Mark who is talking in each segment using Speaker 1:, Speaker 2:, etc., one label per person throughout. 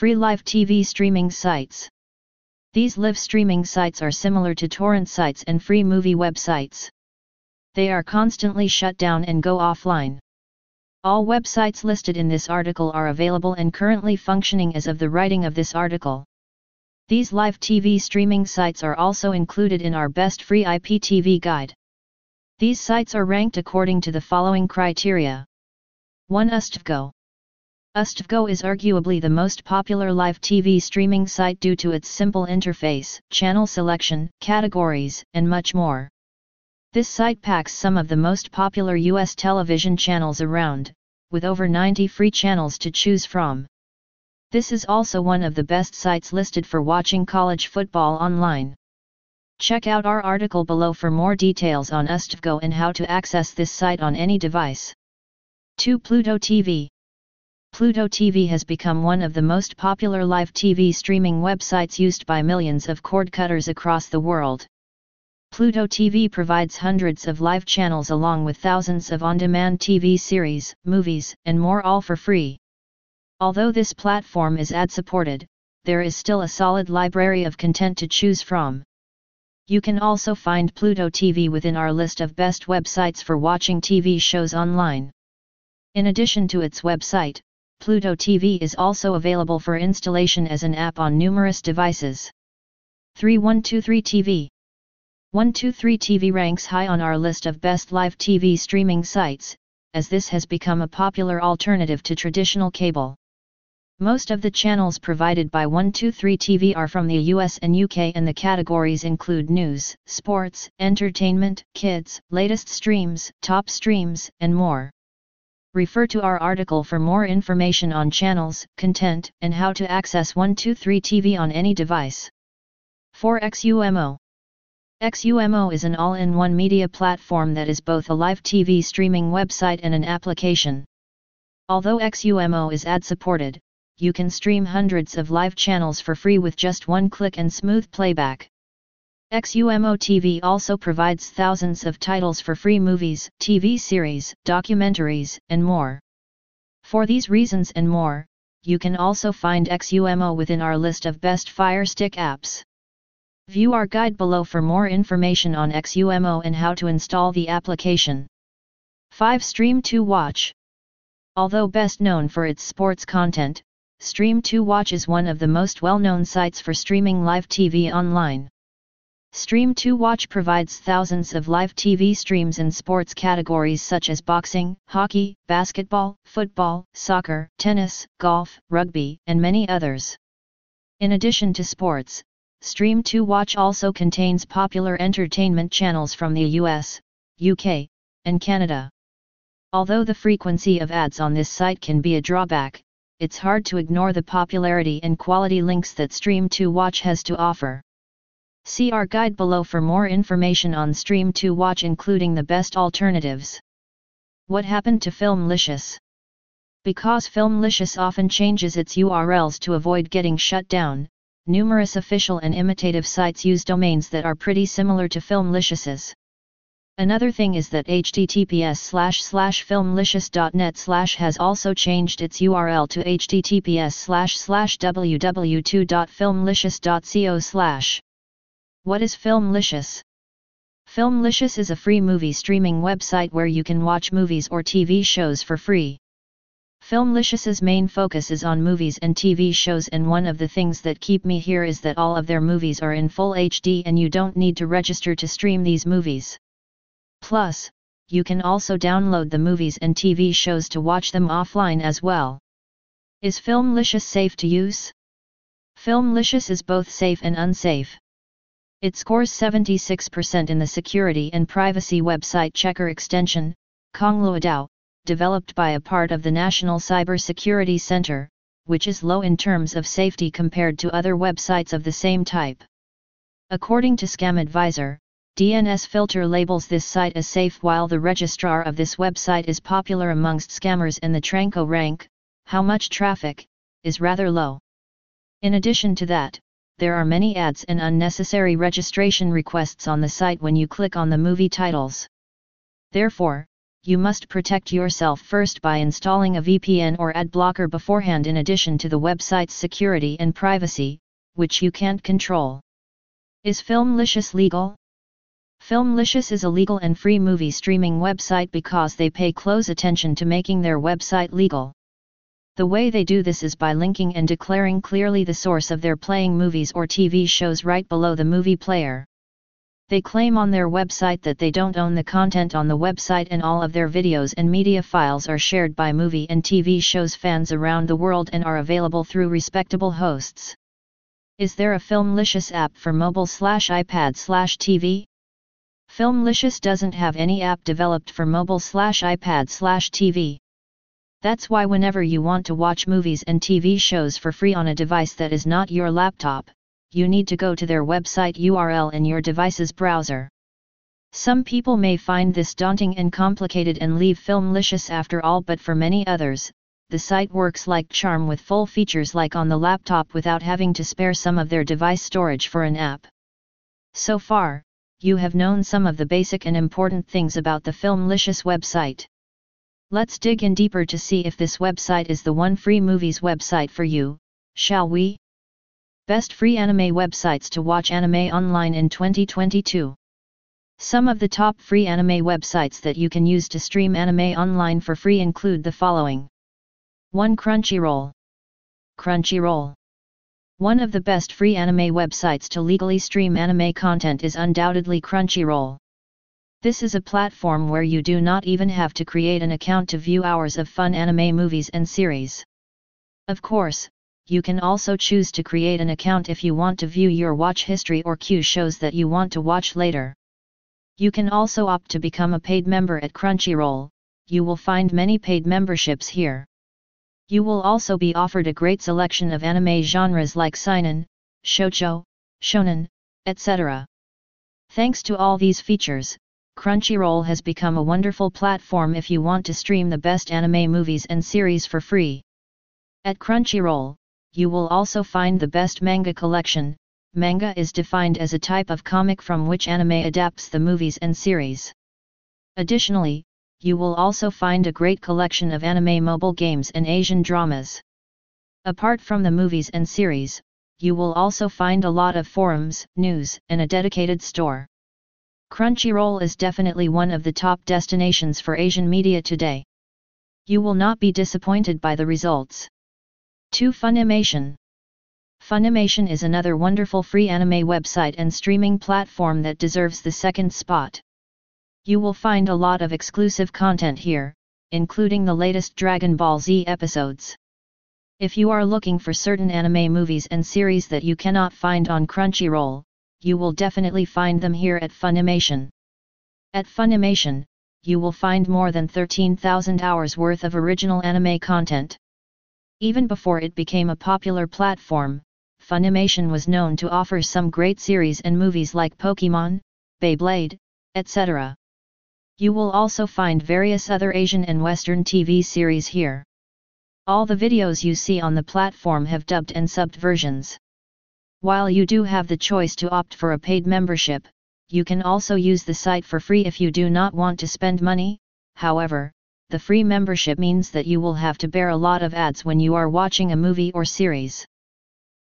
Speaker 1: Free live TV streaming sites. These live streaming sites are similar to torrent sites and free movie websites. They are constantly shut down and go offline. All websites listed in this article are available and currently functioning as of the writing of this article. These live TV streaming sites are also included in our best free IPTV guide. These sites are ranked according to the following criteria. 1. USTVGO. USTVGO is arguably the most popular live TV streaming site due to its simple interface, channel selection, categories, and much more. This site packs some of the most popular US television channels around, with over 90 free channels to choose from. This is also one of the best sites listed for watching college football online. Check out our article below for more details on USTVGO and how to access this site on any device. 2. Pluto TV Pluto TV has become one of the most popular live TV streaming websites used by millions of cord cutters across the world. Pluto TV provides hundreds of live channels along with thousands of on-demand TV series, movies, and more all for free. Although this platform is ad-supported, there is still a solid library of content to choose from. You can also find Pluto TV within our list of best websites for watching TV shows online. In addition to its website, Pluto TV is also available for installation as an app on numerous devices. 3123 TV 123 TV ranks high on our list of best live TV streaming sites, as this has become a popular alternative to traditional cable. Most of the channels provided by 123 TV are from the US and UK and the categories include news, sports, entertainment, kids, latest streams, top streams, and more. Refer to our article for more information on channels, content, and how to access 123 TV on any device. 4 XUMO XUMO is an all-in-one media platform that is both a live TV streaming website and an application. Although XUMO is ad-supported, you can stream hundreds of live channels for free with just one click and smooth playback. XUMO TV also provides thousands of titles for free movies, TV series, documentaries, and more. For these reasons and more, you can also find XUMO within our list of best Fire Stick apps. View our guide below for more information on XUMO and how to install the application. 5. Stream 2 Watch Although best known for its sports content, Stream2Watch is one of the most well-known sites for streaming live TV online. Stream2Watch provides thousands of live TV streams in sports categories such as boxing, hockey, basketball, football, soccer, tennis, golf, rugby, and many others. In addition to sports, Stream2Watch also contains popular entertainment channels from the US, UK, and Canada. Although the frequency of ads on this site can be a drawback, it's hard to ignore the popularity and quality links that Stream2Watch has to offer. See our guide below for more information on Stream2Watch including the best alternatives. What happened to Filmlicious? Because Filmlicious often changes its URLs to avoid getting shut down, numerous official and imitative sites use domains that are pretty similar to Filmlicious's. Another thing is that https slash slash filmlicious.net slash has also changed its URL to https slash slash slash. What is Filmlicious? Filmlicious is a free movie streaming website where you can watch movies or TV shows for free. Filmlicious's main focus is on movies and TV shows and one of the things that keep me here is that all of their movies are in full HD and you don't need to register to stream these movies. Plus, you can also download the movies and TV shows to watch them offline as well. Is Filmlicious safe to use? Filmlicious is both safe and unsafe. It scores 76% in the security and privacy website checker extension, Kongluadao, developed by a part of the National Cybersecurity Center, which is low in terms of safety compared to other websites of the same type. According to ScamAdviser, DNS Filter labels this site as safe while the registrar of this website is popular amongst scammers and the Tranco rank, how much traffic, is rather low. In addition to that, there are many ads and unnecessary registration requests on the site when you click on the movie titles. Therefore, you must protect yourself first by installing a VPN or ad blocker beforehand in addition to the website's security and privacy, which you can't control. Is Filmlicious legal? Filmlicious is a legal and free movie streaming website because they pay close attention to making their website legal. The way they do this is by linking and declaring clearly the source of their playing movies or TV shows right below the movie player. They claim on their website that they don't own the content on the website and all of their videos and media files are shared by movie and TV shows fans around the world and are available through respectable hosts. Is there a Filmlicious app for mobile slash iPad slash TV? Filmlicious doesn't have any app developed for mobile slash iPad slash TV. That's why whenever you want to watch movies and TV shows for free on a device that is not your laptop, you need to go to their website URL in your device's browser. Some people may find this daunting and complicated and leave Filmlicious after all but for many others, the site works like charm with full features like on the laptop without having to spare some of their device storage for an app. So far, you have known some of the basic and important things about the Filmlicious website. Let's dig in deeper to see if this website is the one free movies website for you, shall we? Best free anime websites to watch anime online in 2022. Some of the top free anime websites that you can use to stream anime online for free include the following 1. Crunchyroll. Crunchyroll. One of the best free anime websites to legally stream anime content is undoubtedly Crunchyroll. This is a platform where you do not even have to create an account to view hours of fun anime movies and series. Of course, you can also choose to create an account if you want to view your watch history or queue shows that you want to watch later. You can also opt to become a paid member at Crunchyroll, you will find many paid memberships here. You will also be offered a great selection of anime genres like seinen, shoujo, shonen, etc. Thanks to all these features, Crunchyroll has become a wonderful platform if you want to stream the best anime movies and series for free. At Crunchyroll, you will also find the best manga collection. Manga is defined as a type of comic from which anime adapts the movies and series. Additionally, you will also find a great collection of anime mobile games and Asian dramas. Apart from the movies and series, you will also find a lot of forums, news, and a dedicated store. Crunchyroll is definitely one of the top destinations for Asian media today. You will not be disappointed by the results. 2. Funimation Funimation is another wonderful free anime website and streaming platform that deserves the second spot. You will find a lot of exclusive content here, including the latest Dragon Ball Z episodes. If you are looking for certain anime movies and series that you cannot find on Crunchyroll, you will definitely find them here at Funimation. At Funimation, you will find more than 13,000 hours worth of original anime content. Even before it became a popular platform, Funimation was known to offer some great series and movies like Pokemon, Beyblade, etc. You will also find various other Asian and Western TV series here. All the videos you see on the platform have dubbed and subbed versions. While you do have the choice to opt for a paid membership, you can also use the site for free if you do not want to spend money, however, the free membership means that you will have to bear a lot of ads when you are watching a movie or series.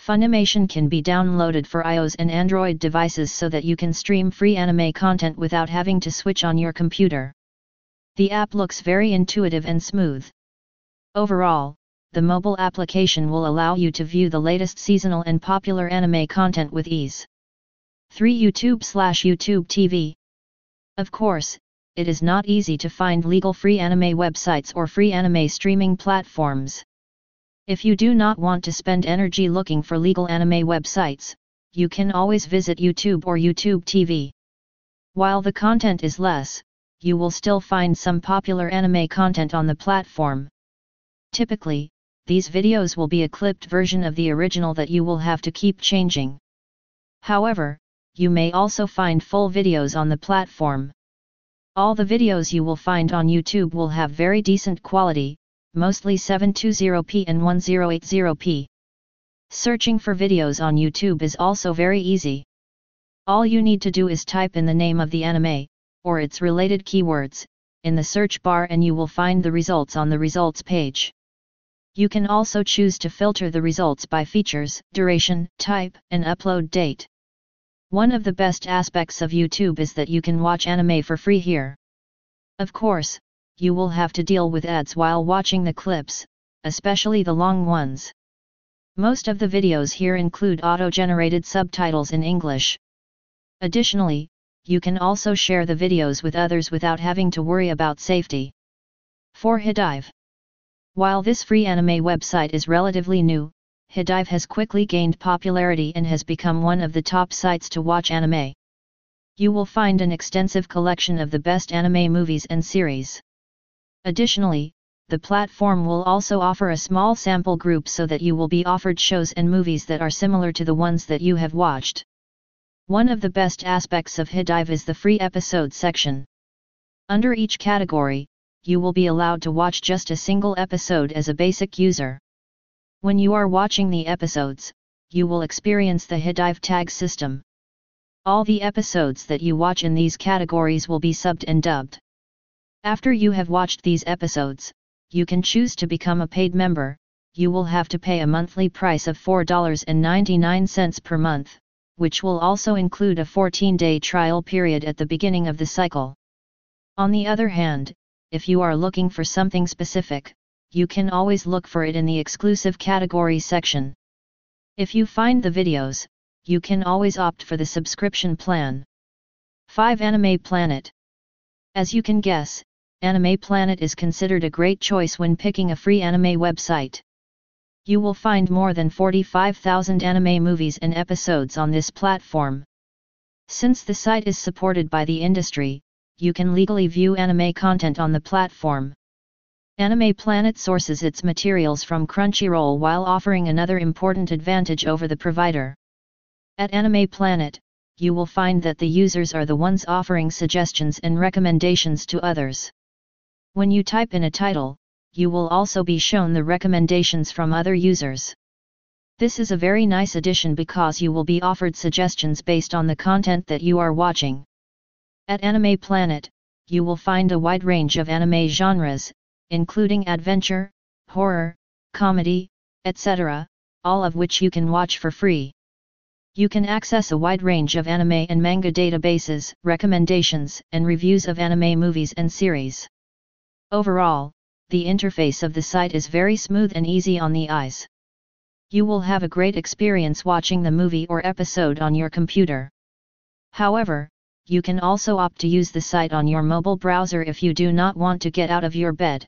Speaker 1: Funimation can be downloaded for iOS and Android devices so that you can stream free anime content without having to switch on your computer. The app looks very intuitive and smooth. Overall, the mobile application will allow you to view the latest seasonal and popular anime content with ease. 3. YouTube slash YouTube TV Of course, it is not easy to find legal free anime websites or free anime streaming platforms. If you do not want to spend energy looking for legal anime websites, you can always visit YouTube or YouTube TV. While the content is less, you will still find some popular anime content on the platform. Typically, these videos will be a clipped version of the original that you will have to keep changing. However, you may also find full videos on the platform. All the videos you will find on YouTube will have very decent quality, mostly 720p and 1080p. Searching for videos on YouTube is also very easy. All you need to do is type in the name of the anime, or its related keywords, in the search bar and you will find the results on the results page. You can also choose to filter the results by features, duration, type, and upload date. One of the best aspects of YouTube is that you can watch anime for free here. Of course, you will have to deal with ads while watching the clips, especially the long ones. Most of the videos here include auto-generated subtitles in English. Additionally, you can also share the videos with others without having to worry about safety. For Hidive While this free anime website is relatively new, Hidive has quickly gained popularity and has become one of the top sites to watch anime. You will find an extensive collection of the best anime movies and series. Additionally, the platform will also offer a small sample group so that you will be offered shows and movies that are similar to the ones that you have watched. One of the best aspects of Hidive is the free episode section. Under each category, you will be allowed to watch just a single episode as a basic user. When you are watching the episodes, you will experience the Hidive tag system. All the episodes that you watch in these categories will be subbed and dubbed. After you have watched these episodes, you can choose to become a paid member, you will have to pay a monthly price of $4.99 per month, which will also include a 14-day trial period at the beginning of the cycle. On the other hand, if you are looking for something specific, you can always look for it in the exclusive category section. If you find the videos, you can always opt for the subscription plan. 5 Anime Planet As you can guess, Anime Planet is considered a great choice when picking a free anime website. You will find more than 45,000 anime movies and episodes on this platform. Since the site is supported by the industry, you can legally view anime content on the platform. Anime Planet sources its materials from Crunchyroll while offering another important advantage over the provider. At Anime Planet, you will find that the users are the ones offering suggestions and recommendations to others. When you type in a title, you will also be shown the recommendations from other users. This is a very nice addition because you will be offered suggestions based on the content that you are watching. At Anime Planet, you will find a wide range of anime genres, including adventure, horror, comedy, etc., all of which you can watch for free. You can access a wide range of anime and manga databases, recommendations, and reviews of anime movies and series. Overall, the interface of the site is very smooth and easy on the eyes. You will have a great experience watching the movie or episode on your computer. However, you can also opt to use the site on your mobile browser if you do not want to get out of your bed.